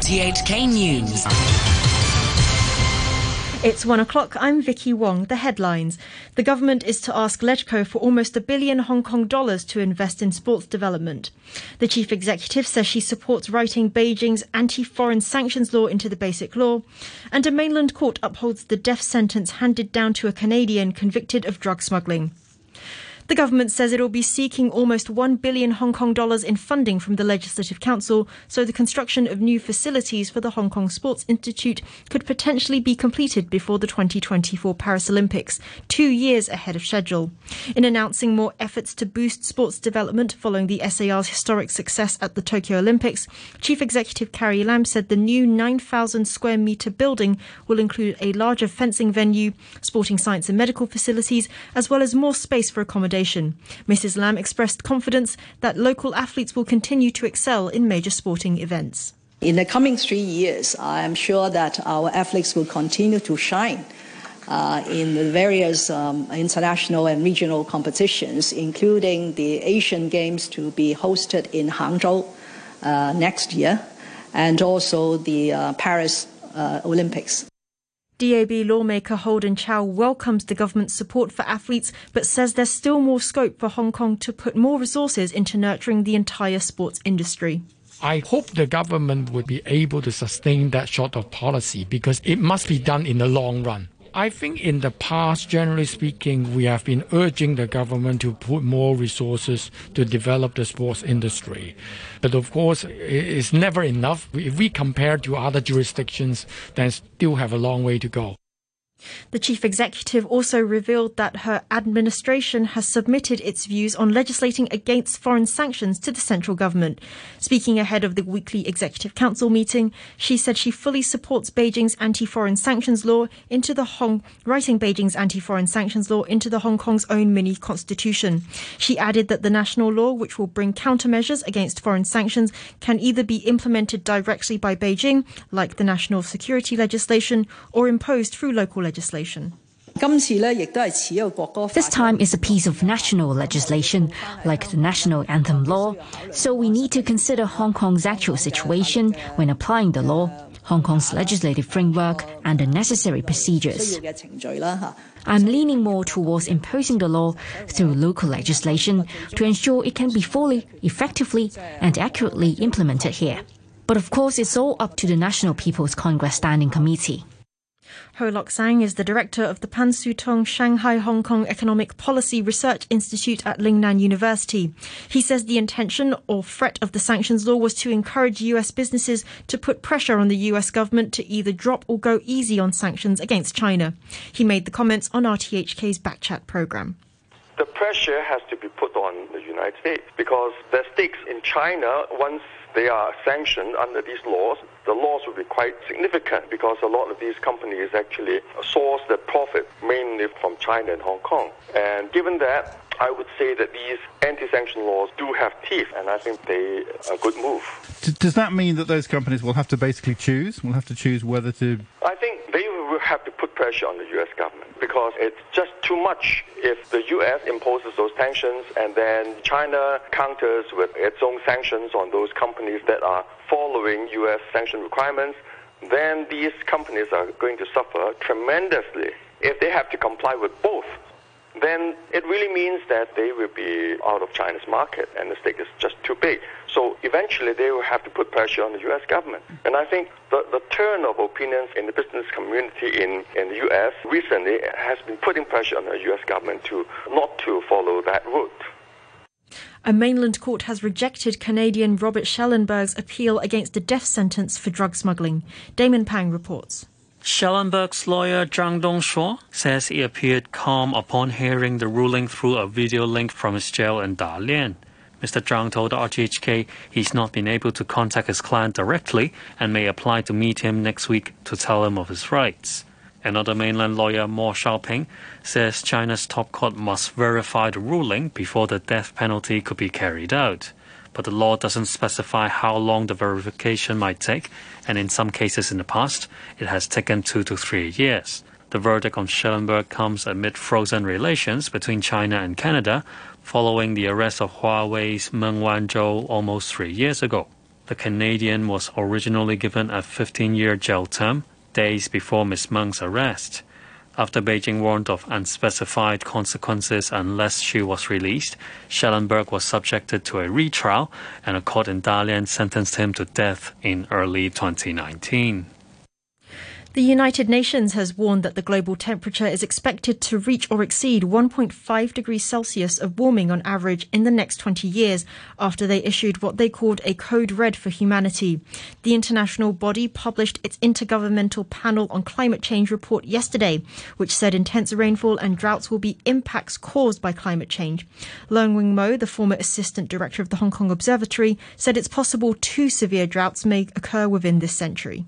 RTHK News. It's one o'clock. I'm Vicky Wong. The headlines. The government is to ask LegCo for almost a billion Hong Kong dollars to invest in sports development. The chief executive says she supports writing Beijing's anti-foreign sanctions law into the basic law. And a mainland court upholds the death sentence handed down to a Canadian convicted of drug smuggling. The government says it will be seeking almost 1 billion Hong Kong dollars in funding from the Legislative Council, so the construction of new facilities for the Hong Kong Sports Institute could potentially be completed before the 2024 Paris Olympics, two years ahead of schedule. In announcing more efforts to boost sports development following the SAR's historic success at the Tokyo Olympics, Chief Executive Carrie Lam said the new 9,000 square metre building will include a larger fencing venue, sporting science and medical facilities, as well as more space for accommodation. Mrs. Lam expressed confidence that local athletes will continue to excel in major sporting events. In the coming three years, I am sure that our athletes will continue to shine uh, in the various um, international and regional competitions, including the Asian Games to be hosted in Hangzhou uh, next year, and also the uh, Paris uh, Olympics. DAB lawmaker Holden Chow welcomes the government's support for athletes, but says there's still more scope for Hong Kong to put more resources into nurturing the entire sports industry. I hope the government would be able to sustain that sort of policy because it must be done in the long run. I think in the past, generally speaking, we have been urging the government to put more resources to develop the sports industry. But of course, it's never enough. If we compare to other jurisdictions, then still have a long way to go. The chief executive also revealed that her administration has submitted its views on legislating against foreign sanctions to the central government. Speaking ahead of the weekly executive council meeting, she said she fully supports Beijing's anti-foreign sanctions law into the Hong writing Beijing's anti-foreign sanctions law into the Hong Kong's own mini constitution. She added that the national law which will bring countermeasures against foreign sanctions can either be implemented directly by Beijing like the national security legislation or imposed through local. This time is a piece of national legislation, like the national anthem law, so we need to consider Hong Kong's actual situation when applying the law, Hong Kong's legislative framework, and the necessary procedures. I'm leaning more towards imposing the law through local legislation to ensure it can be fully, effectively, and accurately implemented here. But of course, it's all up to the National People's Congress Standing Committee. Ho Lok Sang is the director of the Pan Su Tong Shanghai Hong Kong Economic Policy Research Institute at Lingnan University. He says the intention or threat of the sanctions law was to encourage US businesses to put pressure on the US government to either drop or go easy on sanctions against China. He made the comments on RTHK's Backchat program the pressure has to be put on the United States because the stakes in China, once they are sanctioned under these laws, the loss will be quite significant because a lot of these companies actually source their profit mainly from China and Hong Kong. And given that, I would say that these anti-sanction laws do have teeth, and I think they are a good move. Does that mean that those companies will have to basically choose? Will have to choose whether to? I think they will have to put pressure on the U.S. government because it's just too much if the U.S. imposes those sanctions and then China counters with its own sanctions on those companies that are following U.S. sanction requirements. Then these companies are going to suffer tremendously if they have to comply with both then it really means that they will be out of China's market and the stake is just too big. So eventually they will have to put pressure on the U.S. government. And I think the, the turn of opinions in the business community in, in the U.S. recently has been putting pressure on the U.S. government to not to follow that route. A mainland court has rejected Canadian Robert Schellenberg's appeal against a death sentence for drug smuggling. Damon Pang reports. Schellenberg's lawyer Zhang Dongshuo says he appeared calm upon hearing the ruling through a video link from his jail in Dalian. Mr. Zhang told RTHK he's not been able to contact his client directly and may apply to meet him next week to tell him of his rights. Another mainland lawyer, Mo Shaoping, says China's top court must verify the ruling before the death penalty could be carried out but the law doesn't specify how long the verification might take, and in some cases in the past, it has taken two to three years. The verdict on Schellenberg comes amid frozen relations between China and Canada following the arrest of Huawei's Meng Wanzhou almost three years ago. The Canadian was originally given a 15 year jail term days before Ms. Meng's arrest. After Beijing warned of unspecified consequences unless she was released, Schellenberg was subjected to a retrial, and a court in Dalian sentenced him to death in early 2019. The United Nations has warned that the global temperature is expected to reach or exceed 1.5 degrees Celsius of warming on average in the next 20 years after they issued what they called a code red for humanity. The international body published its Intergovernmental Panel on Climate Change report yesterday, which said intense rainfall and droughts will be impacts caused by climate change. Leung Wing Mo, the former assistant director of the Hong Kong Observatory, said it's possible two severe droughts may occur within this century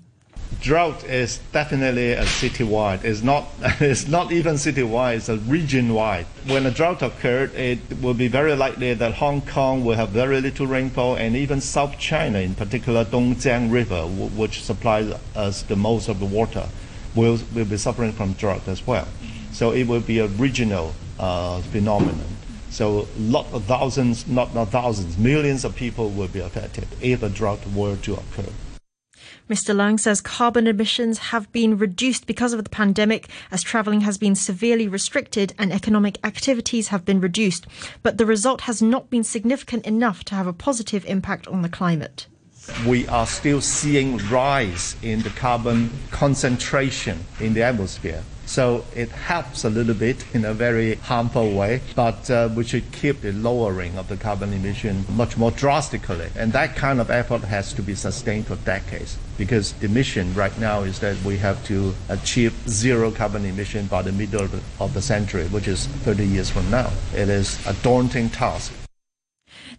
drought is definitely a citywide. It's not, it's not even citywide, it's a region-wide. When a drought occurred, it will be very likely that Hong Kong will have very little rainfall, and even South China, in particular Dongjiang River, which supplies us the most of the water, will, will be suffering from drought as well. So it will be a regional uh, phenomenon. So lot of thousands, not, not thousands, millions of people will be affected if a drought were to occur. Mr. Leung says carbon emissions have been reduced because of the pandemic as travelling has been severely restricted and economic activities have been reduced. But the result has not been significant enough to have a positive impact on the climate we are still seeing rise in the carbon concentration in the atmosphere. So it helps a little bit in a very harmful way, but uh, we should keep the lowering of the carbon emission much more drastically. And that kind of effort has to be sustained for decades because the mission right now is that we have to achieve zero carbon emission by the middle of the century, which is 30 years from now. It is a daunting task.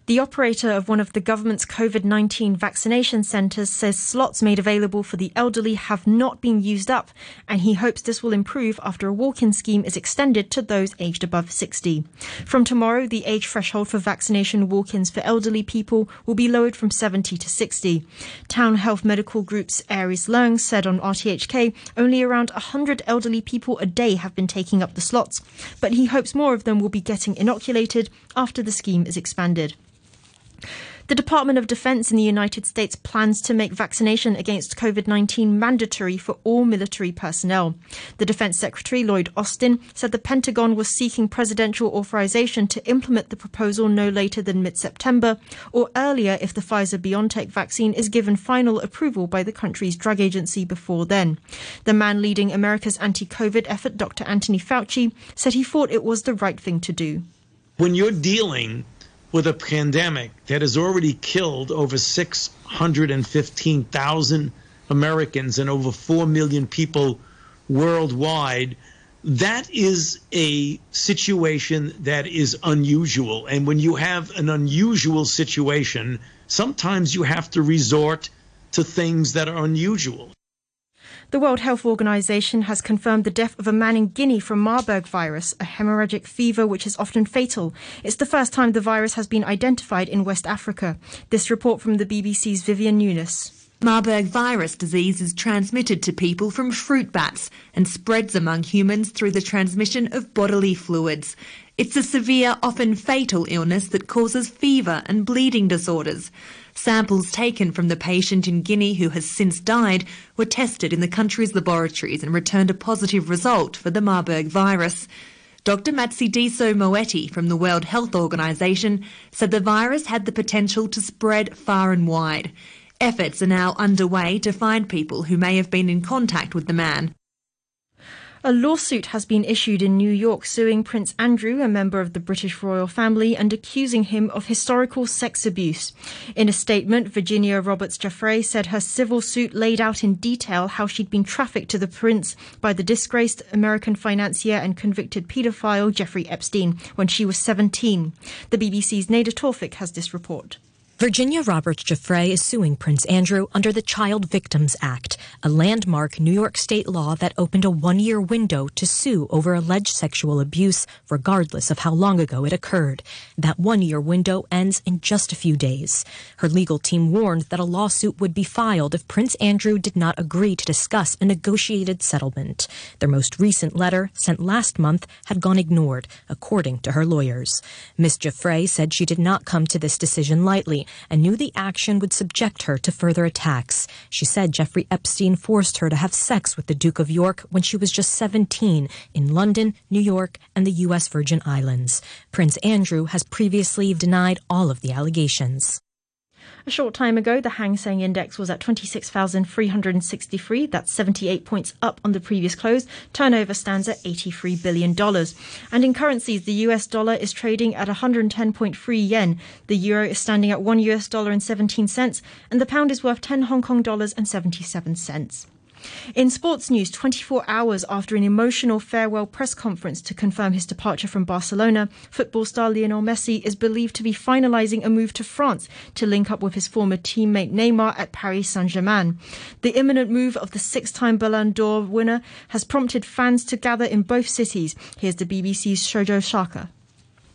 The operator of one of the government's COVID 19 vaccination centres says slots made available for the elderly have not been used up, and he hopes this will improve after a walk in scheme is extended to those aged above 60. From tomorrow, the age threshold for vaccination walk ins for elderly people will be lowered from 70 to 60. Town Health Medical Group's Aries Leung said on RTHK only around 100 elderly people a day have been taking up the slots, but he hopes more of them will be getting inoculated after the scheme is expanded. The Department of Defense in the United States plans to make vaccination against COVID 19 mandatory for all military personnel. The Defense Secretary, Lloyd Austin, said the Pentagon was seeking presidential authorization to implement the proposal no later than mid September or earlier if the Pfizer BioNTech vaccine is given final approval by the country's drug agency before then. The man leading America's anti COVID effort, Dr. Anthony Fauci, said he thought it was the right thing to do. When you're dealing with a pandemic that has already killed over 615,000 Americans and over 4 million people worldwide. That is a situation that is unusual. And when you have an unusual situation, sometimes you have to resort to things that are unusual. The World Health Organization has confirmed the death of a man in Guinea from Marburg virus, a hemorrhagic fever which is often fatal. It's the first time the virus has been identified in West Africa. This report from the BBC's Vivienne Nunis. Marburg virus disease is transmitted to people from fruit bats and spreads among humans through the transmission of bodily fluids. It's a severe, often fatal illness that causes fever and bleeding disorders. Samples taken from the patient in Guinea who has since died were tested in the country's laboratories and returned a positive result for the Marburg virus. Dr. Matshidiso Moeti from the World Health Organization said the virus had the potential to spread far and wide. Efforts are now underway to find people who may have been in contact with the man. A lawsuit has been issued in New York suing Prince Andrew, a member of the British royal family, and accusing him of historical sex abuse. In a statement, Virginia Roberts Giuffre said her civil suit laid out in detail how she'd been trafficked to the prince by the disgraced American financier and convicted paedophile Jeffrey Epstein when she was 17. The BBC's Nada Tawfik has this report. Virginia Roberts Giuffre is suing Prince Andrew under the Child Victims Act, a landmark New York state law that opened a one year window to sue over alleged sexual abuse, regardless of how long ago it occurred. That one year window ends in just a few days. Her legal team warned that a lawsuit would be filed if Prince Andrew did not agree to discuss a negotiated settlement. Their most recent letter, sent last month, had gone ignored, according to her lawyers. Ms. Giuffre said she did not come to this decision lightly and knew the action would subject her to further attacks. She said Jeffrey Epstein forced her to have sex with the Duke of York when she was just 17 in London, New York, and the U.S. Virgin Islands. Prince Andrew has previously denied all of the allegations. A short time ago, the Hang Seng Index was at 26,363. That's 78 points up on the previous close. Turnover stands at $83 billion. And in currencies, the US dollar is trading at 110.3 yen. The euro is standing at 1 US dollar and 17 cents. And the pound is worth 10 Hong Kong dollars and 77 cents. In sports news, 24 hours after an emotional farewell press conference to confirm his departure from Barcelona, football star Lionel Messi is believed to be finalising a move to France to link up with his former teammate Neymar at Paris Saint-Germain. The imminent move of the six-time Ballon d'Or winner has prompted fans to gather in both cities. Here's the BBC's Shojo Shaka.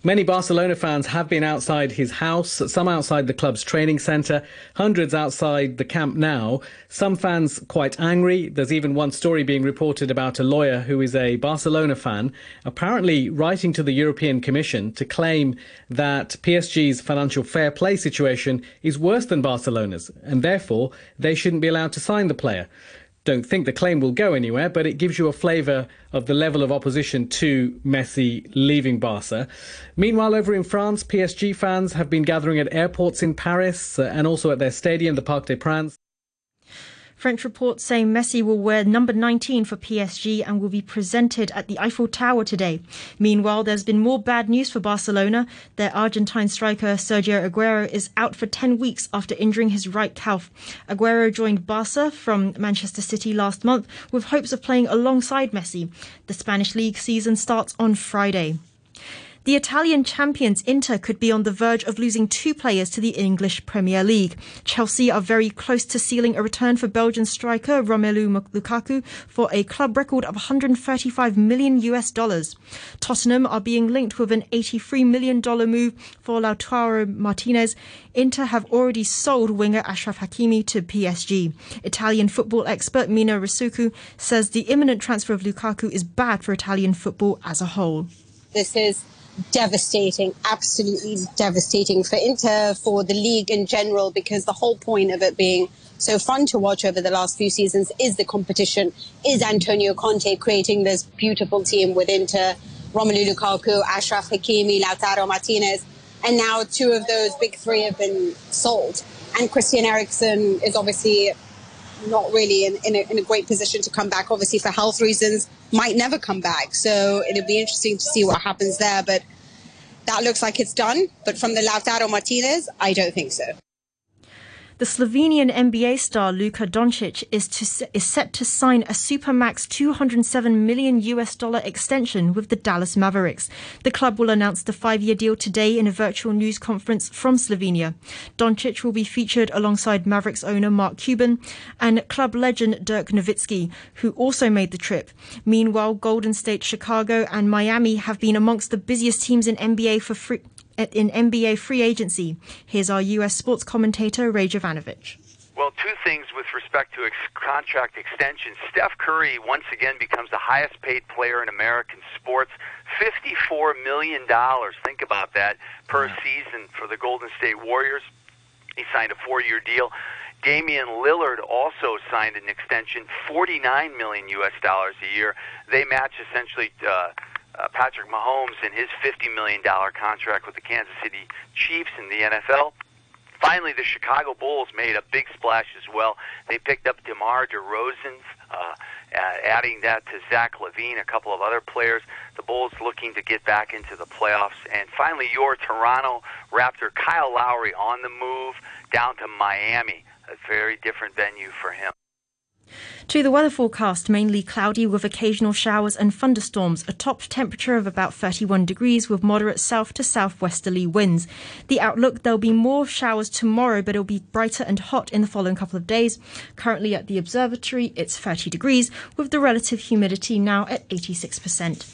Many Barcelona fans have been outside his house, some outside the club's training centre, hundreds outside the Camp Nou. Some fans quite angry. There's even one story being reported about a lawyer who is a Barcelona fan, apparently writing to the European Commission to claim that PSG's financial fair play situation is worse than Barcelona's, and therefore they shouldn't be allowed to sign the player don't think the claim will go anywhere, but it gives you a flavour of the level of opposition to Messi leaving Barca. Meanwhile, over in France, PSG fans have been gathering at airports in Paris uh, and also at their stadium, the Parc des Princes. French reports say Messi will wear number 19 for PSG and will be presented at the Eiffel Tower today. Meanwhile, there's been more bad news for Barcelona. Their Argentine striker Sergio Aguero is out for 10 weeks after injuring his right calf. Aguero joined Barca from Manchester City last month with hopes of playing alongside Messi. The Spanish league season starts on Friday. The Italian champions Inter could be on the verge of losing two players to the English Premier League. Chelsea are very close to sealing a return for Belgian striker Romelu Lukaku for a club record of 135 million US dollars. Tottenham are being linked with an 83 million dollar move for Lautaro Martinez. Inter have already sold winger Achraf Hakimi to PSG. Italian football expert Mina Rzouki says the imminent transfer of Lukaku is bad for Italian football as a whole. This is devastating, absolutely devastating for Inter, for the league in general, because the whole point of it being so fun to watch over the last few seasons is the competition, is Antonio Conte creating this beautiful team with Inter, Romelu Lukaku, Achraf Hakimi, Lautaro Martinez, and now two of those big three have been sold. And Christian Eriksen is obviously not really in, in, a, in a great position to come back, obviously for health reasons, might never come back. So it'll be interesting to see what happens there. But that looks like it's done. But from the Lautaro Martinez, I don't think so. The Slovenian NBA star Luka Doncic is, to, is set to sign a supermax 207 million US dollar extension with the Dallas Mavericks. The club will announce the five-year deal today in a virtual news conference from Slovenia. Doncic will be featured alongside Mavericks owner Mark Cuban and club legend Dirk Nowitzki, who also made the trip. Meanwhile, Golden State, Chicago, and Miami have been amongst the busiest teams in NBA for free in NBA free agency. Here's our U.S. sports commentator, Ray Jovanovich. Well, two things with respect to ex- contract extensions. Steph Curry once again becomes the highest paid player in American sports. $54 million, think about that, per yeah. season for the Golden State Warriors. He signed a four year deal. Damian Lillard also signed an extension, 49 million US dollars a year. They match essentially uh, uh, Patrick Mahomes in his $50 million contract with the Kansas City Chiefs in the NFL. Finally, the Chicago Bulls made a big splash as well. They picked up DeMar DeRozan, uh, adding that to Zach LaVine, a couple of other players. The Bulls looking to get back into the playoffs. And finally, your Toronto Raptor, Kyle Lowry, on the move down to Miami, a very different venue for him. To the weather forecast, mainly cloudy with occasional showers and thunderstorms, a top temperature of about 31 degrees with moderate south to southwesterly winds. The outlook, there'll be more showers tomorrow, but it'll be brighter and hot in the following couple of days. Currently at the observatory, it's 30 degrees with the relative humidity now at 86%.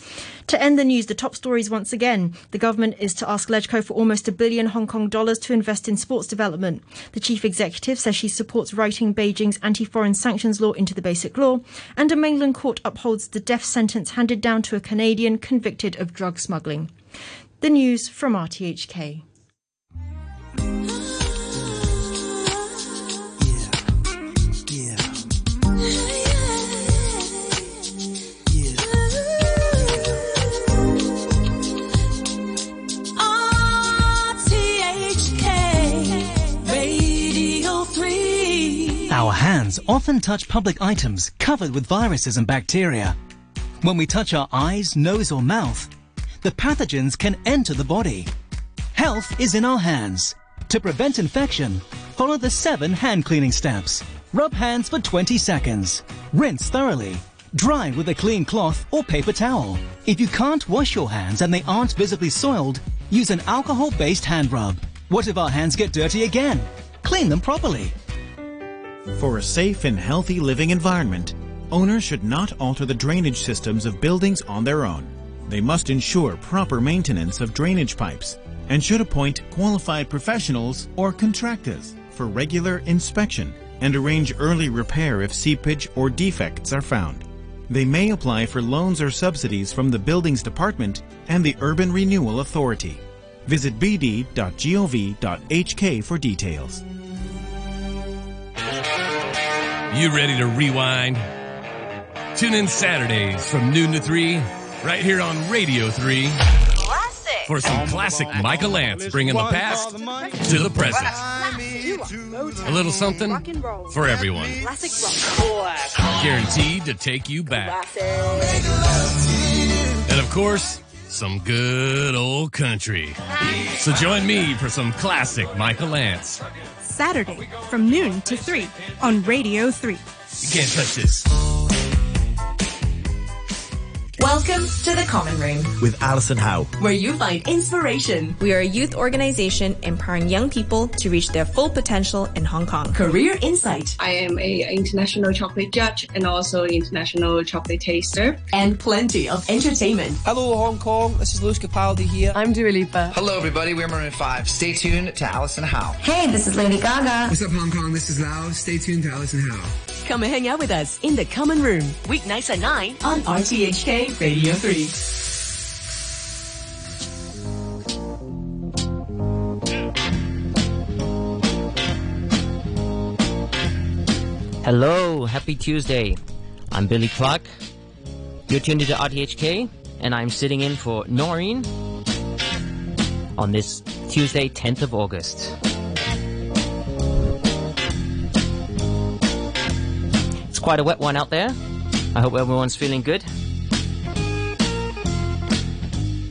To end the news, the top stories once again. The government is to ask LegCo for almost a billion Hong Kong dollars to invest in sports development. The chief executive says she supports writing Beijing's anti-foreign sanctions law into the basic law, and a mainland court upholds the death sentence handed down to a Canadian convicted of drug smuggling. The news from RTHK. often touch public items covered with viruses and bacteria. When we touch our eyes, nose or mouth, the pathogens can enter the body. Health is in our hands. To prevent infection, follow the seven hand cleaning steps. Rub hands for 20 seconds. Rinse thoroughly. Dry with a clean cloth or paper towel. If you can't wash your hands and they aren't visibly soiled, use an alcohol-based hand rub. What if our hands get dirty again? Clean them properly. For a safe and healthy living environment, owners should not alter the drainage systems of buildings on their own. They must ensure proper maintenance of drainage pipes and should appoint qualified professionals or contractors for regular inspection and arrange early repair if seepage or defects are found. They may apply for loans or subsidies from the Buildings Department and the Urban Renewal Authority. Visit bd.gov.hk for details. You ready to rewind? Tune in Saturdays from noon to 3 right here on Radio 3 Classic. for some classic Michael Lance bringing the past to the present. A little something for everyone. Guaranteed to take you back. And of course, some good old country. So join me for some classic Michael Lance. Saturday from noon to 3 on Radio 3. You can't touch this. Welcome to the Common Room, with Alison Howe. where you find inspiration, We are a youth organization empowering young people to reach their full potential in Hong Kong. career insight, I am a international chocolate judge and also an international chocolate taster. and plenty of entertainment. Hello, Hong Kong. This is Lewis Capaldi here. I'm Dua Lipa. Hello, everybody. We're Maroon 5. Stay tuned to Allison Howe. Hey, this is Lady Gaga. What's up, Hong Kong? This is Lao. Stay tuned to Allison Howe. Come and hang out with us in the Common Room, weeknights at 9 on RTHK Radio 3. Hello, happy Tuesday. I'm Billy Clark. You're tuned into RTHK, and I'm sitting in for Noreen on this Tuesday, 10th of August. Quite a wet one out there. I hope everyone's feeling good.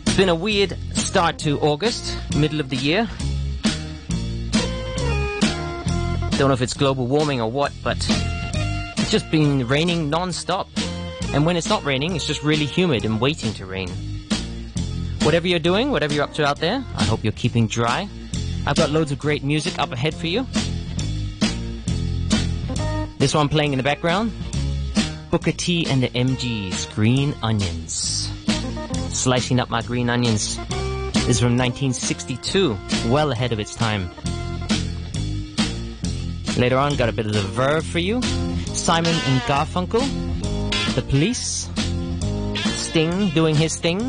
It's been a weird start to August, middle of the year. Don't know if it's global warming or what, but it's just been raining non-stop. And when it's not raining, it's just really humid and waiting to rain. Whatever you're doing, whatever you're up to out there, I hope you're keeping dry. I've got loads of great music up ahead for you. This one playing in the background, Booker T and the MGs, Green Onions. Slicing up my green onions. Is from 1962, well ahead of its time. Later on, got a bit of the Verve for you. Simon and Garfunkel. The Police. Sting doing his thing.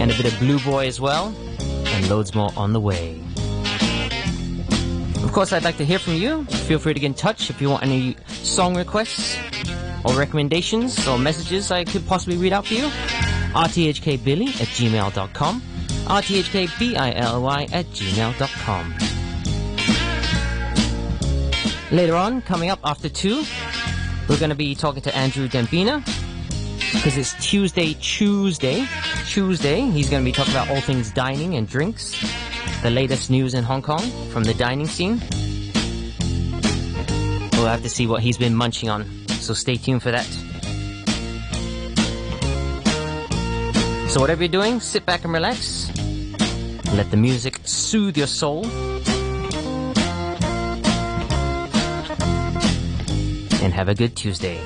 And a bit of Blue Boy as well. And loads more on the way. Of course, I'd like to hear from you. Feel free to get in touch if you want any song requests or recommendations or messages I could possibly read out for you. rthkbilly at gmail.com. rthkbilly at gmail.com. Later on, coming up after two, we're going to be talking to Andrew Dembina because it's Tuesday, Tuesday, Tuesday. He's going to be talking about all things dining and drinks, the latest news in Hong Kong from the dining scene. We'll have to see what he's been munching on, so stay tuned for that. So whatever you're doing, sit back and relax. Let the music soothe your soul. And have a good Tuesday.